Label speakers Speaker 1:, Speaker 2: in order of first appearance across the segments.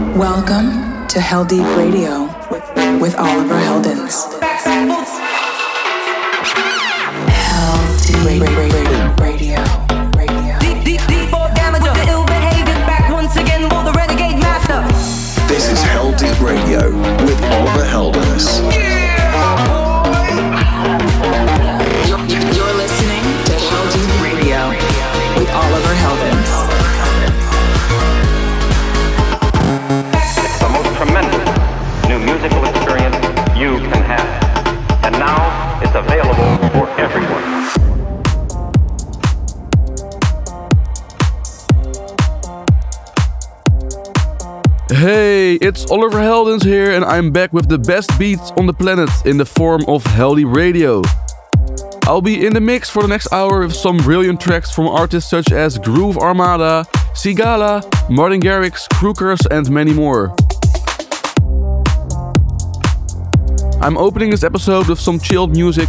Speaker 1: Welcome to Heldeep Radio with Oliver Heldens. Heldeep Radio.
Speaker 2: It's
Speaker 3: Oliver Heldens here, and I'm back with the best beats on the planet in the form of Heldeep Radio. I'll be in the mix for the next hour with some brilliant tracks from artists such as Groove Armada, Sigala, Martin Garrix, Crookers, and many more. I'm opening this episode with some chilled music.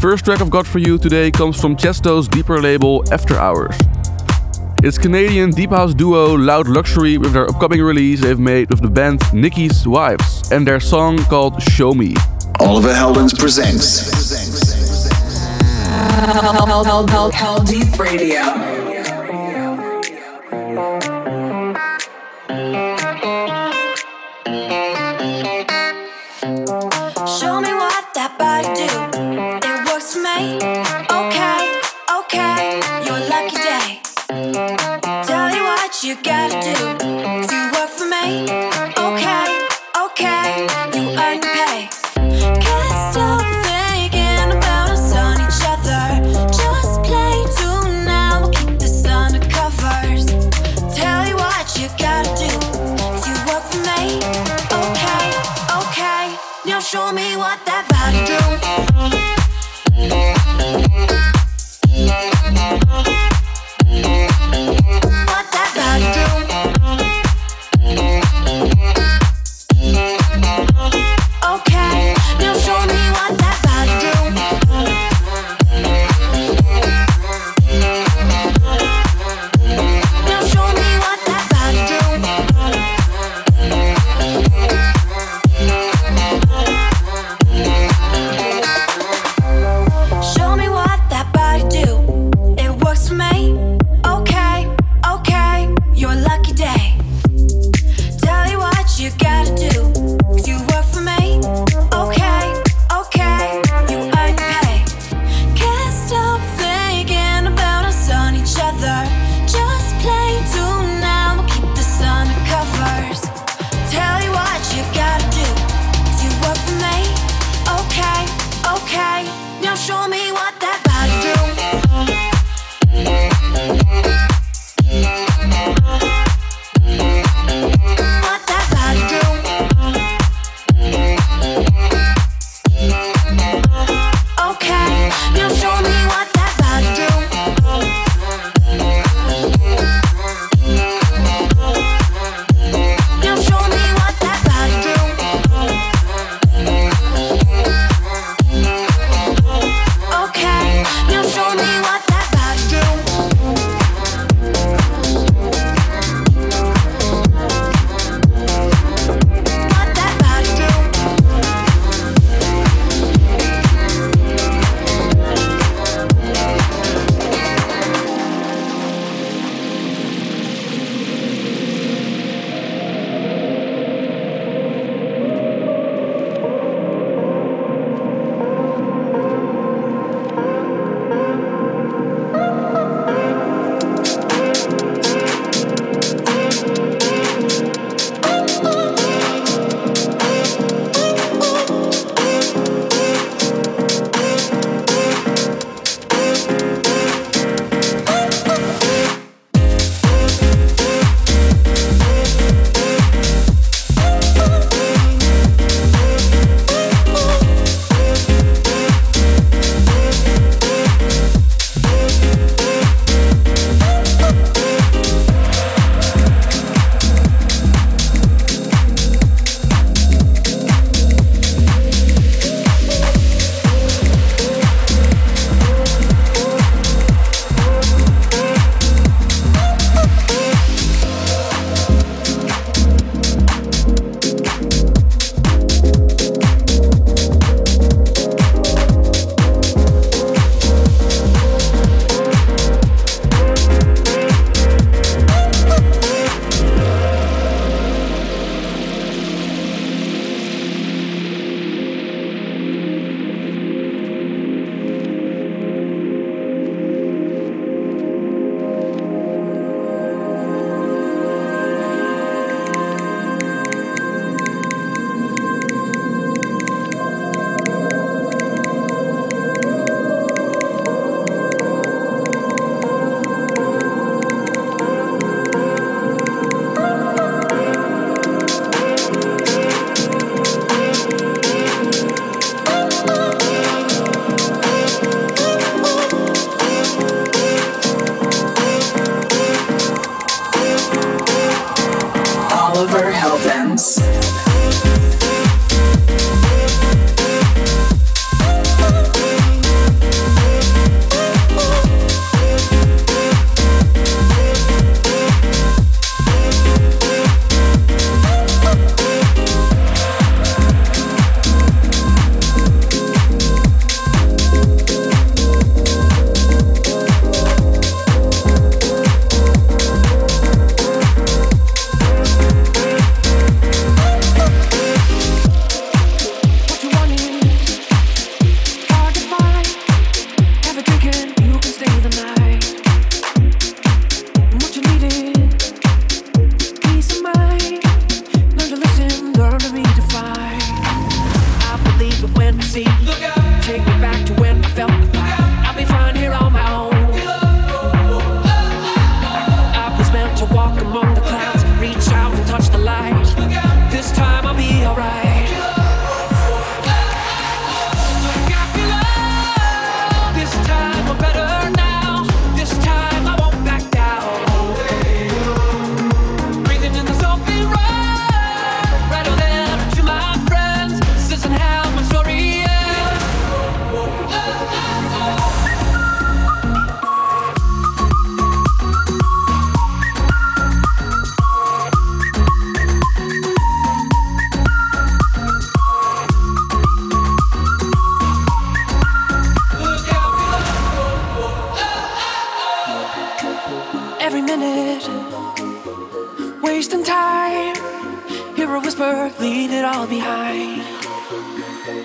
Speaker 3: First track I've got for you today comes from Tiësto's deeper label After Hours. It's Canadian deep house duo Loud Luxury with their upcoming release they've made with the band Nikki's Wives and their song called Show Me.
Speaker 4: Oliver Heldens presents
Speaker 1: Hell, Hell, Hell, Heldeep Radio.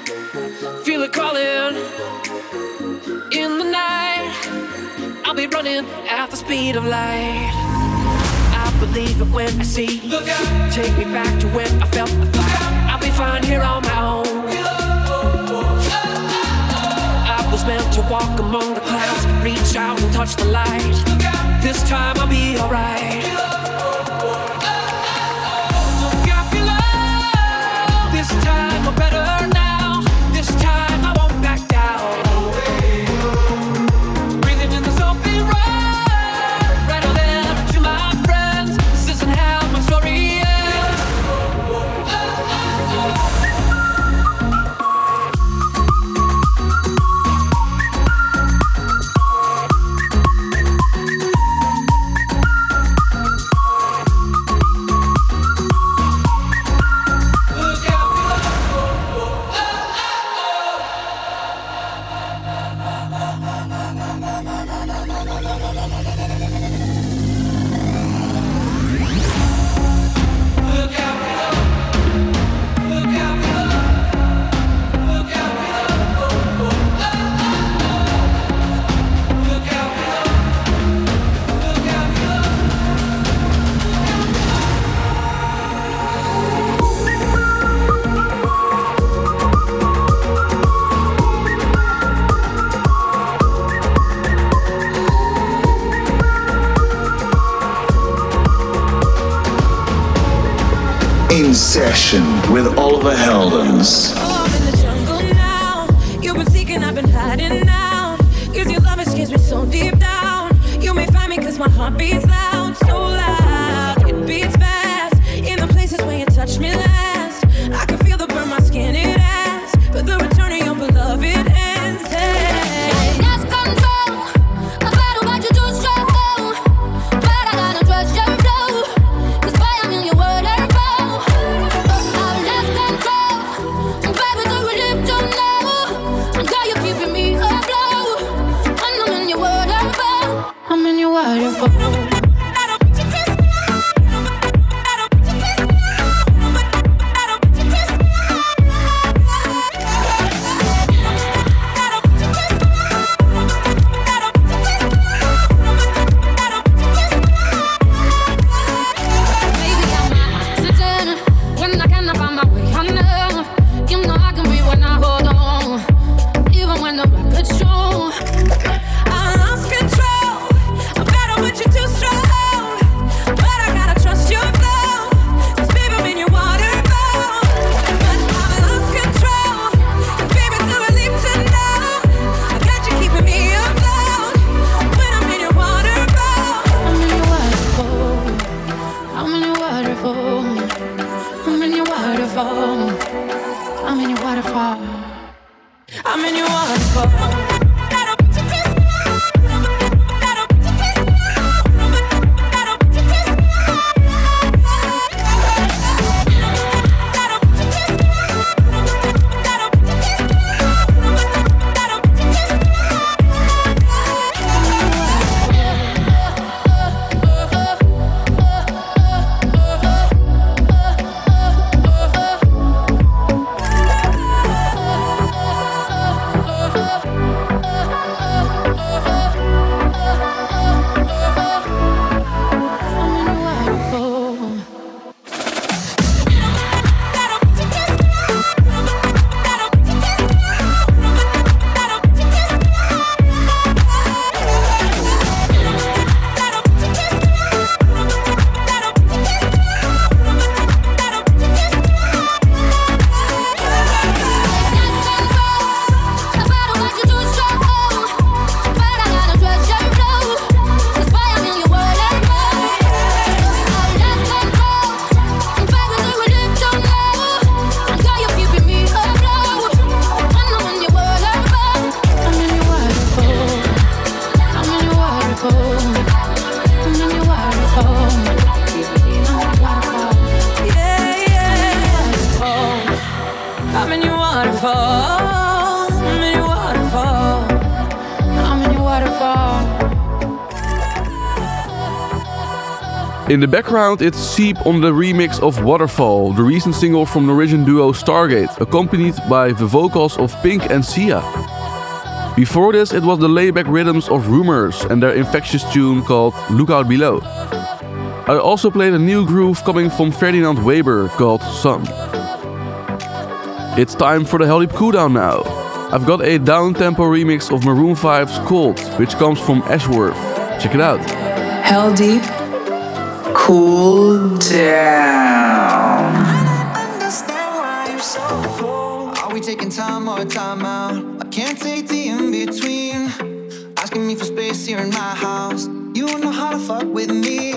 Speaker 5: Feel it calling in the night. I'll be running at the speed of light. I believe it when I see. Look out. Take me back to when I felt the fire. I'll be fine here on my own. I was meant to walk among the clouds, reach out and touch the light. This time I'll be alright.
Speaker 4: Session with Oliver Heldens.
Speaker 6: Oh, I'm in the jungle now. You've been seeking, I've been hiding. Cause your love escapes me so deep down. You may find me cause my heart beats In the
Speaker 3: background, it's Seeb on the remix of Waterfall, the recent single from Norwegian duo Stargate, accompanied by the vocals of Pink and Sia. Before this, it was the layback rhythms of Rumors and their infectious tune called Lookout Below. I also played a new groove coming from Ferdinand Weber called Sun. It's time for the Heldeep cooldown now. I've got a down-tempo remix of Maroon 5's Cold, which comes from Ashworth. Check it out.
Speaker 7: Heldeep, cool down.
Speaker 8: Are we taking time or time out? I can't take the in between. Asking me for space here in my house. You don't know how to fuck with me.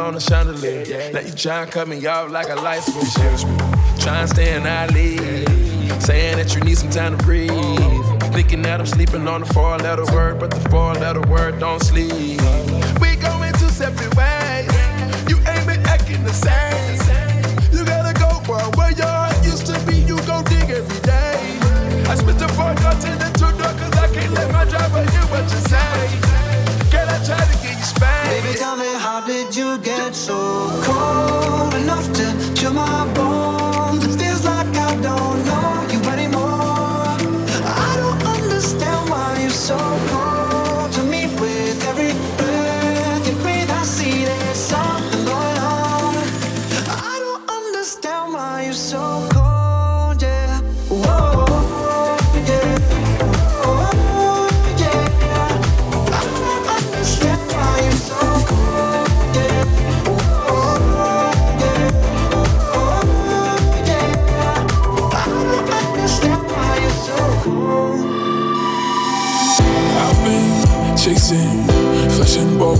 Speaker 8: On
Speaker 9: a chandelier. Now you tryna cut me off like a light switch. Trying to stay in our league. Saying that you need some time to breathe. Thinking that I'm sleeping on the four letter word, but the four letter word don't sleep. We going two separate ways.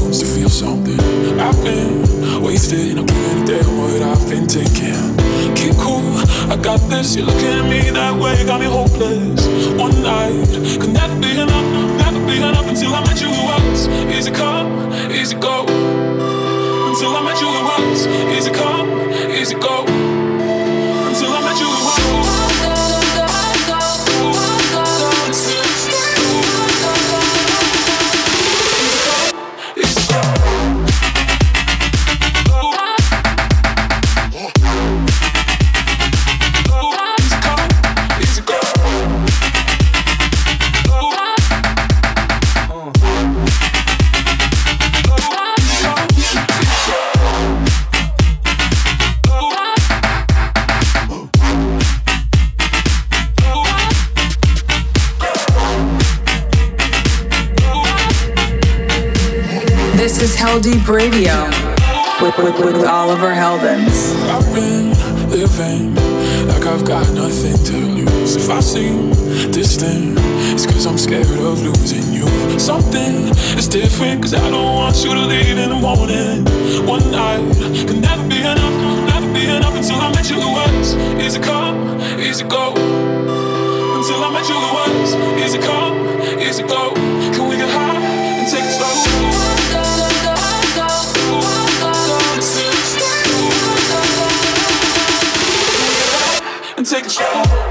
Speaker 9: Flesh to feel something. I've been wasted, I'm giving a damn what I've been taking. Keep cool, I got this. You're looking at me that way, got me hopeless. One night could never be enough, never be enough until I met you. Who was easy come, easy go. Until I met you, it was easy come, easy go.
Speaker 7: Is Heldeep Radio with, with, with Oliver Heldens.
Speaker 9: I've been living like I've got nothing to lose. If I seem distant, it's cause I'm scared of losing you. Something is different cause I don't want you to leave in the morning. One night can never be enough, be enough until I met you. It was easy come, easy go. Until I met you, it was easy come, easy go. Can we get high and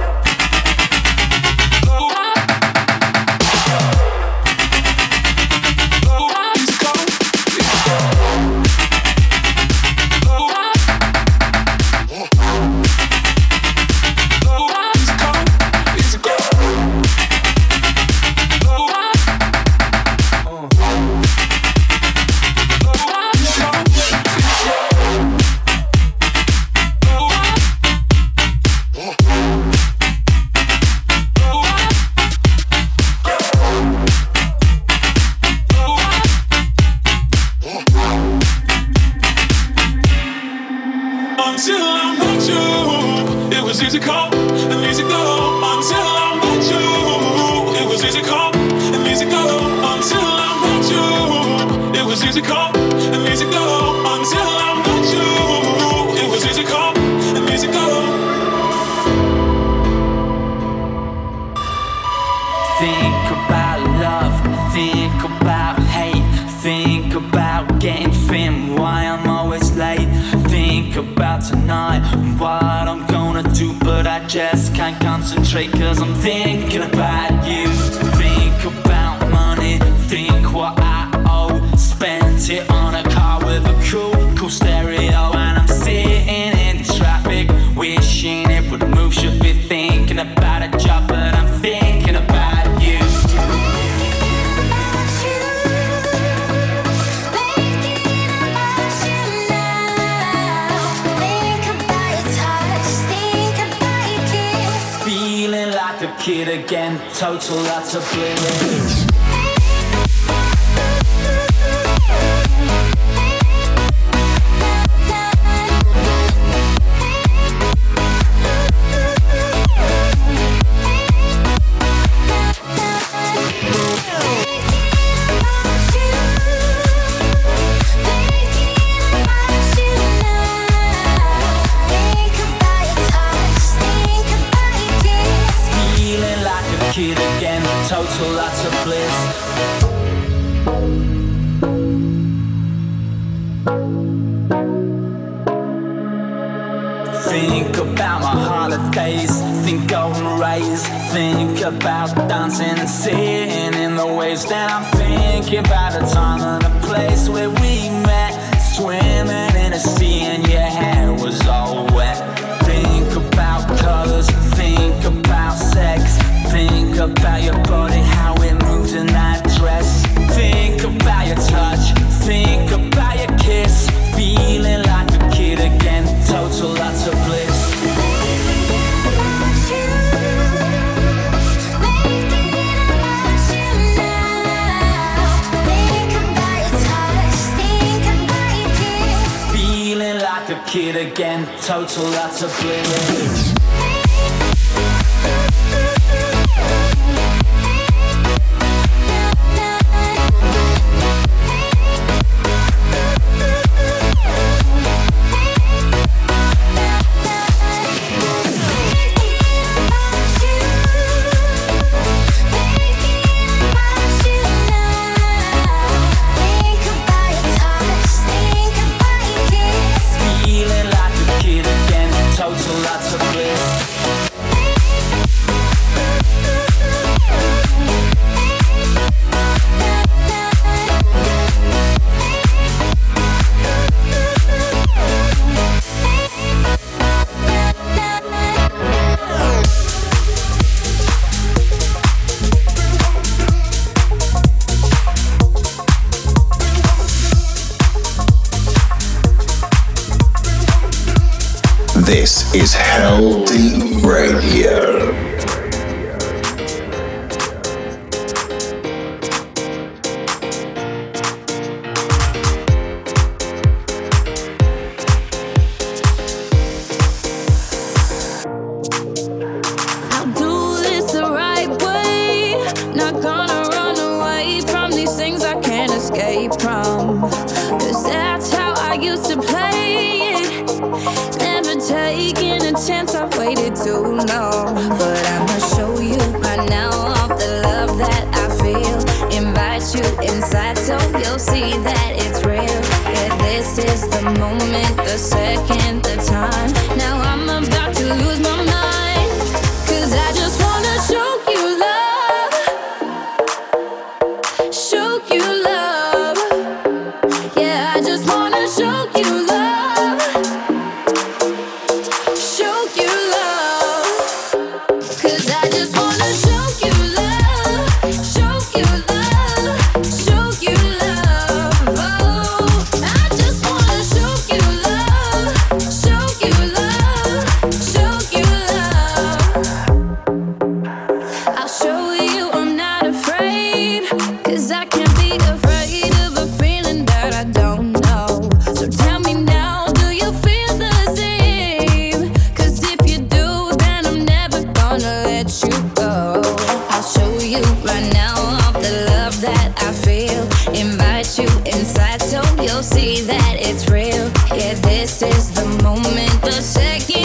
Speaker 1: this is the moment, the second,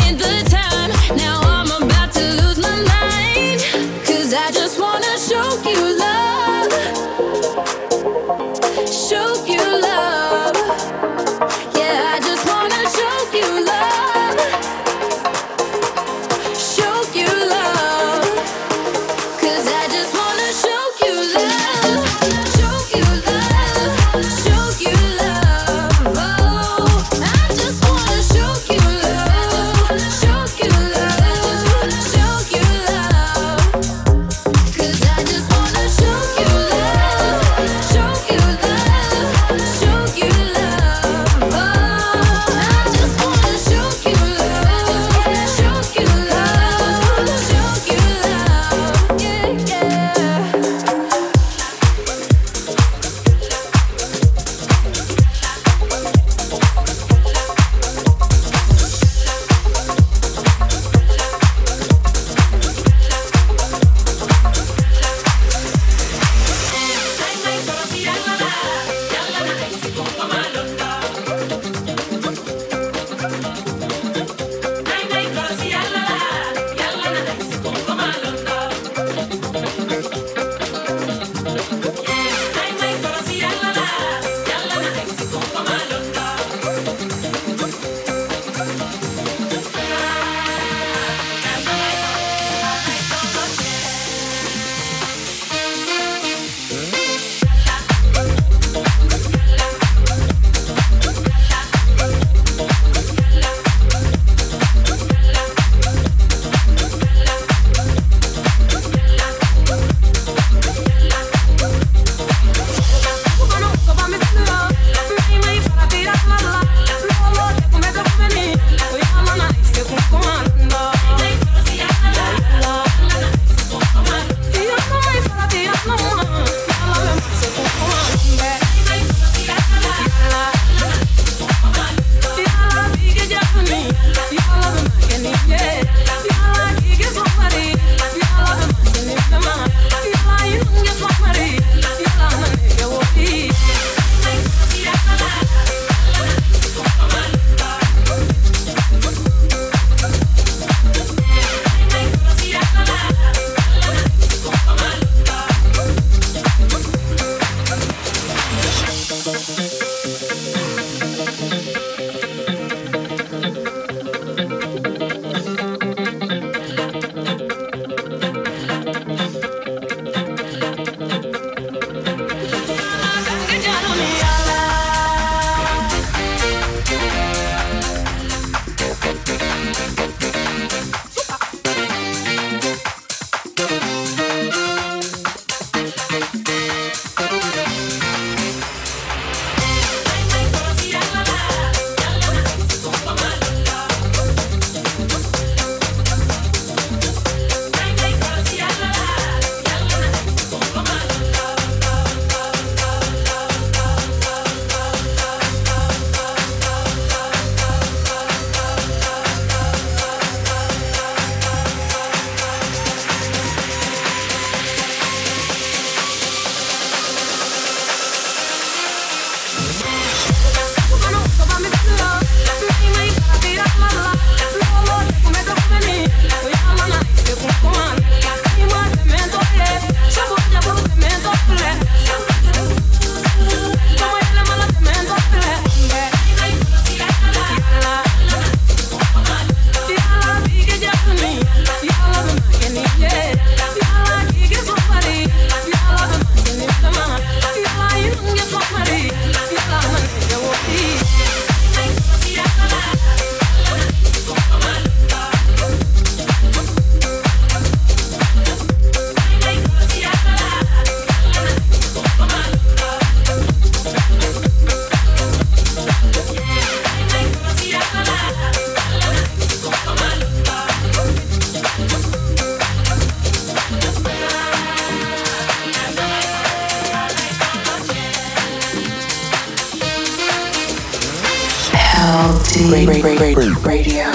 Speaker 7: Radio.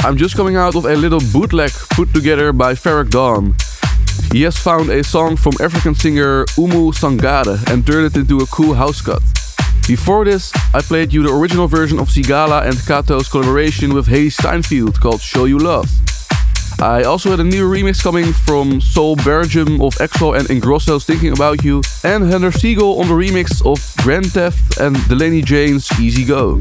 Speaker 3: I'm just coming out of a little bootleg put together by Farrak Dawn. He has found a song from African singer Oumou Sangaré and turned it into a cool house cut. Before this, I played you the original version of Sigala and Kato's collaboration with Hailee Steinfeld called Show You Love. I also had a new remix coming from Soul Belgium of Axwell and Ingrosso's Thinking About You, and Hunter Siegel on the remix of Grand Theft and Delaney Jane's Easy Go.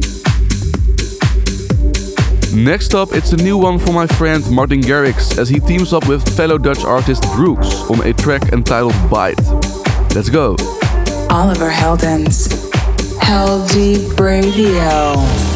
Speaker 3: Next up, it's a new one for my friend Martin Garrix as he teams up with fellow Dutch artist Brooks on a track entitled Bite. Let's go.
Speaker 7: Oliver Heldens. Heldeep Radio.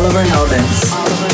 Speaker 7: Oliver Heldens.
Speaker 10: Thank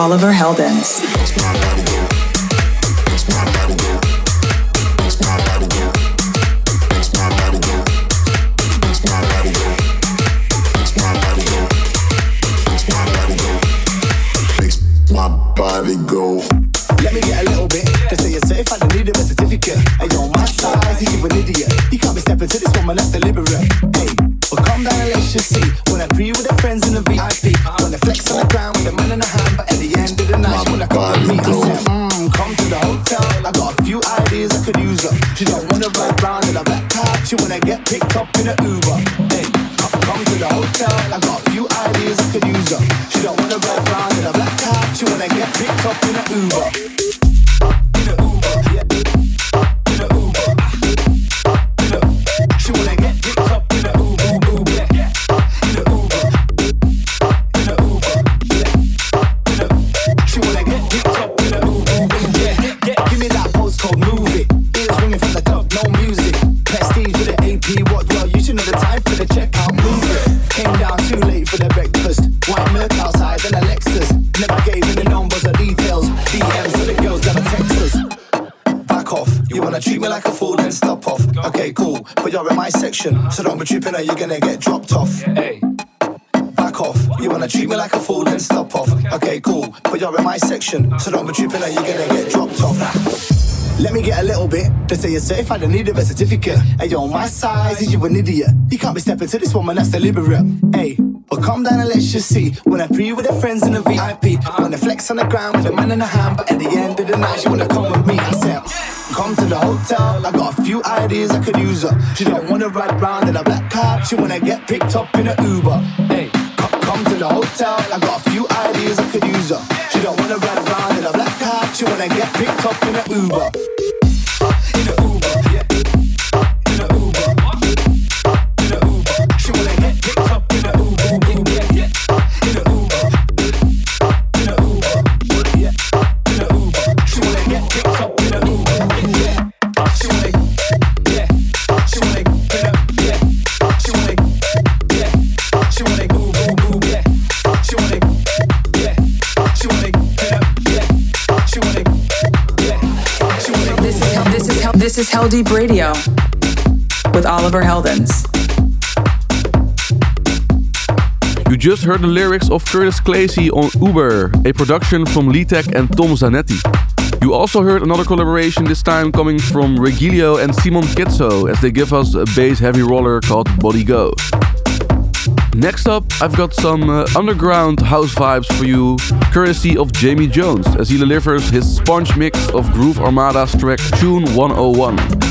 Speaker 11: Oliver Heldens.
Speaker 12: In a Uber.
Speaker 11: You're in so don't be tripping or you're gonna get dropped off. Let me get a little bit. They say you're certified and need a certificate. Hey, yo, my size is you an idiot. You can't be stepping to this woman, that's deliberate. Hey, well, calm down and let's just see. When I pre with her friends in the VIP, when I flex on the ground with a man in a hand, but at the end of the night, she wanna come with me. I said, come to the hotel. I got a few ideas I could use her. She don't wanna ride round in a black car. She wanna get picked up in a Uber. Hey, co- come to the hotel. I got a few ideas I could use car. She wanna get picked up in a Uber. In a Uber,
Speaker 7: Heldeep Radio with Oliver Heldens.
Speaker 3: You just heard the lyrics of Curtis Clacy on Uber, a production from Litek and Tom Zanetti. You also heard another collaboration, this time coming from Regilio and Simon Kidzoo, as they give us a bass heavy roller called Body Go. Next up, I've got some uh, underground house vibes for you, courtesy of Jamie Jones, as he delivers his sponge mix of Groove Armada's track Tune 101.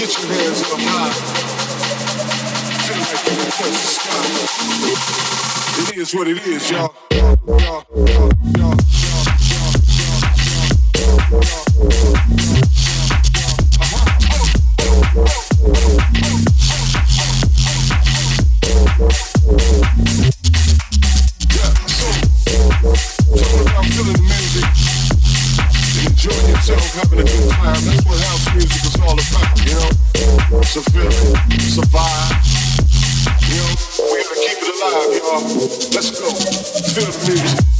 Speaker 10: Get your hands up high. Feel like you can touch the sky. It is what it is, y'all. Y'all, y'all, y'all, y'all, y'all, y'all, y'all. survive. You know, we gotta keep it alive, y'all. Let's go. Feel the music.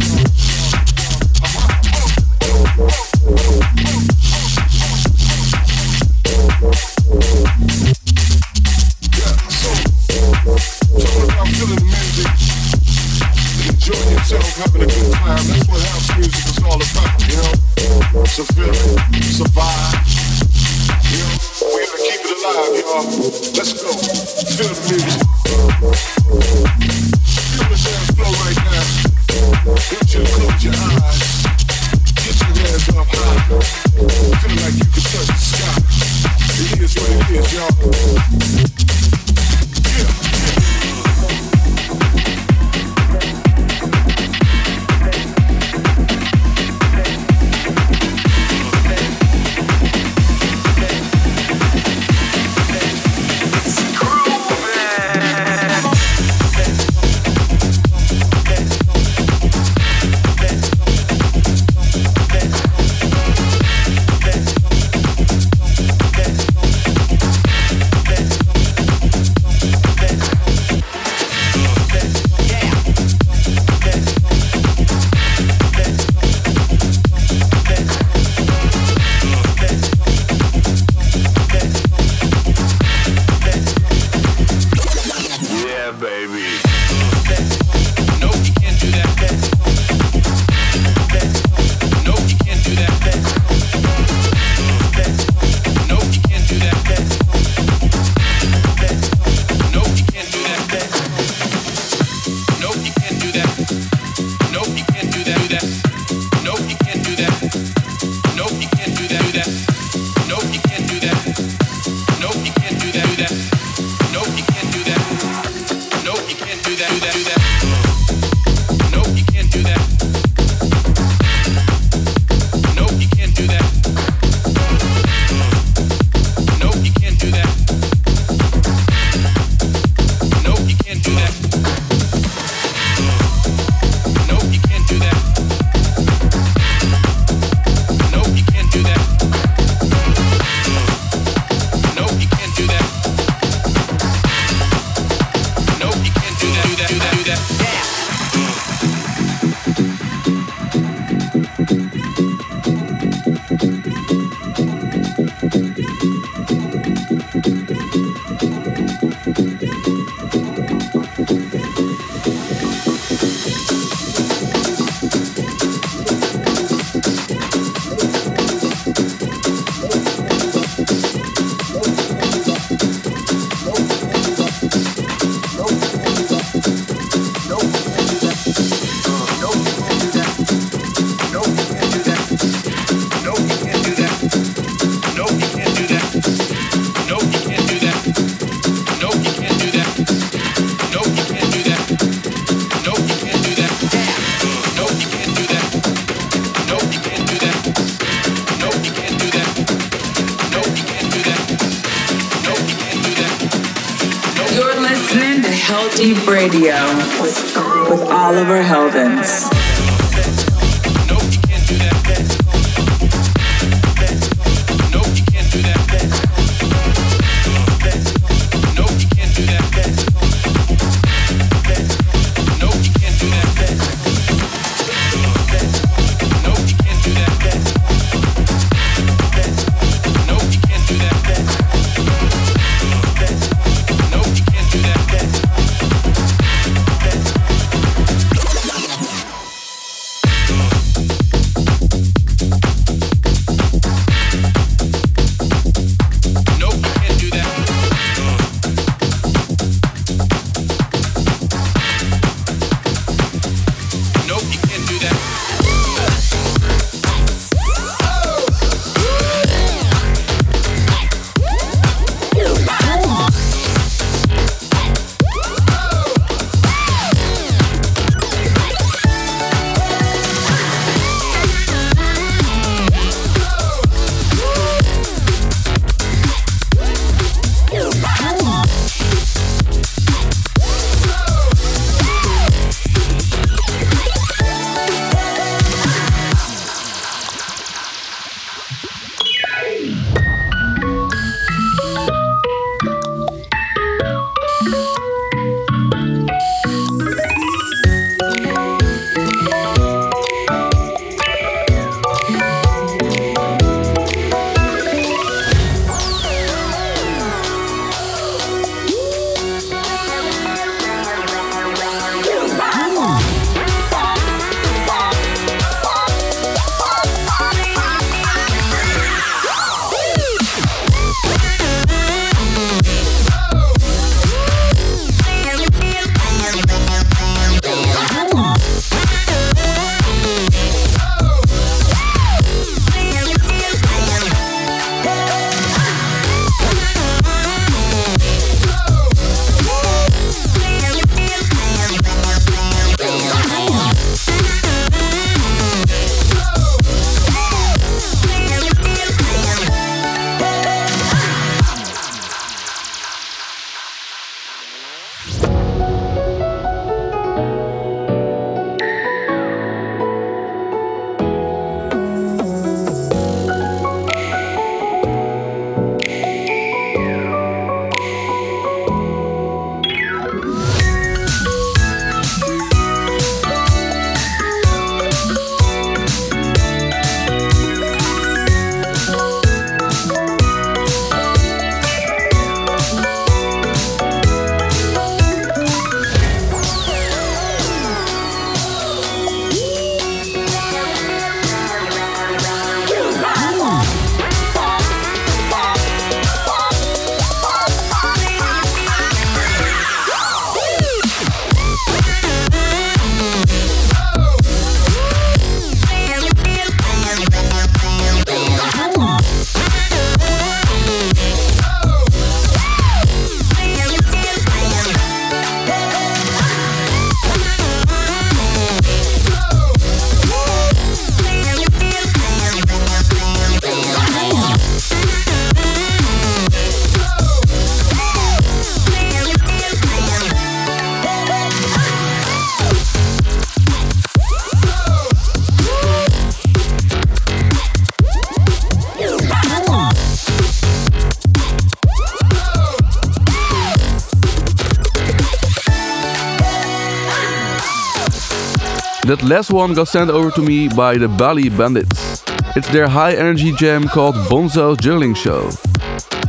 Speaker 3: That last one got sent over to me by the Bali Bandits. It's their high energy jam called Bonzo's Juggling Show.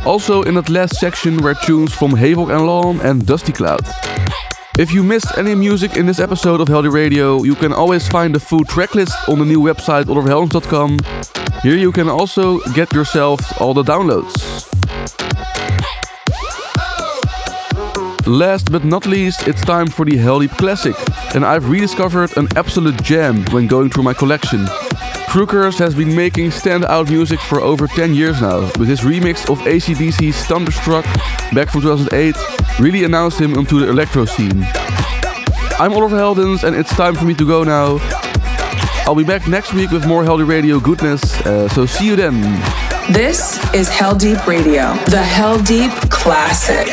Speaker 3: Also in that last section were tunes from Havoc and Lawn and Dusty Cloud. If you missed any music in this episode of Heldeep Radio, you can always find the full tracklist on the new website oliverheldens.com. Here you can also get yourself all the downloads. Last but not least, it's time for the Heldeep Classic, and I've rediscovered an absolute gem when going through my collection. Crookers has been making standout music for over 10 years now, with his remix of ACDC's Thunderstruck back from 2008 really announced him onto the electro scene. I'm Oliver Heldens, and it's time for me to go now. I'll be back next week with more Heldeep Radio goodness, uh, so see you then.
Speaker 7: This is Heldeep Radio, the Heldeep Classic.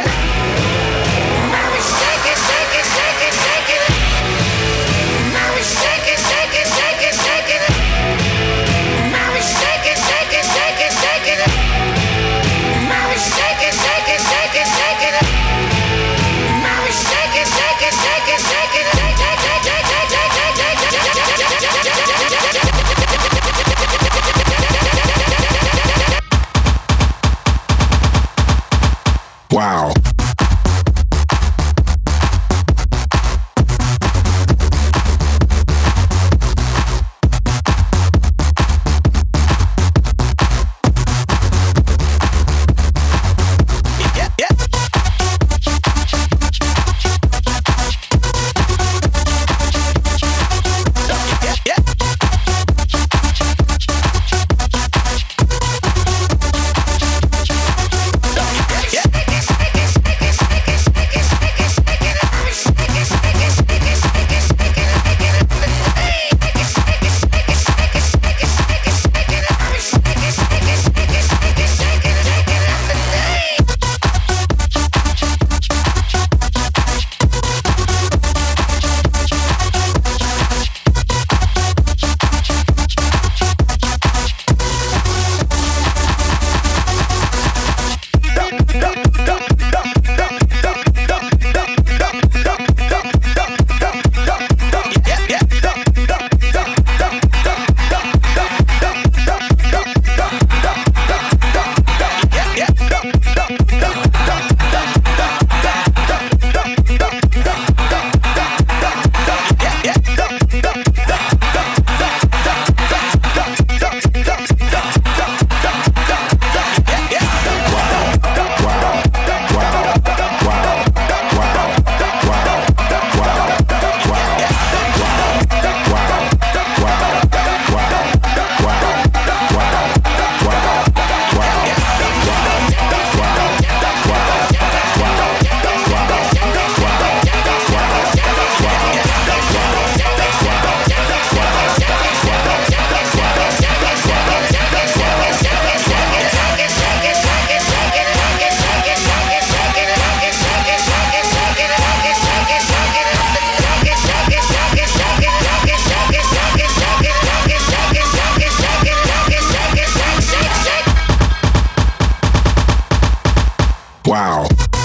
Speaker 7: Wow.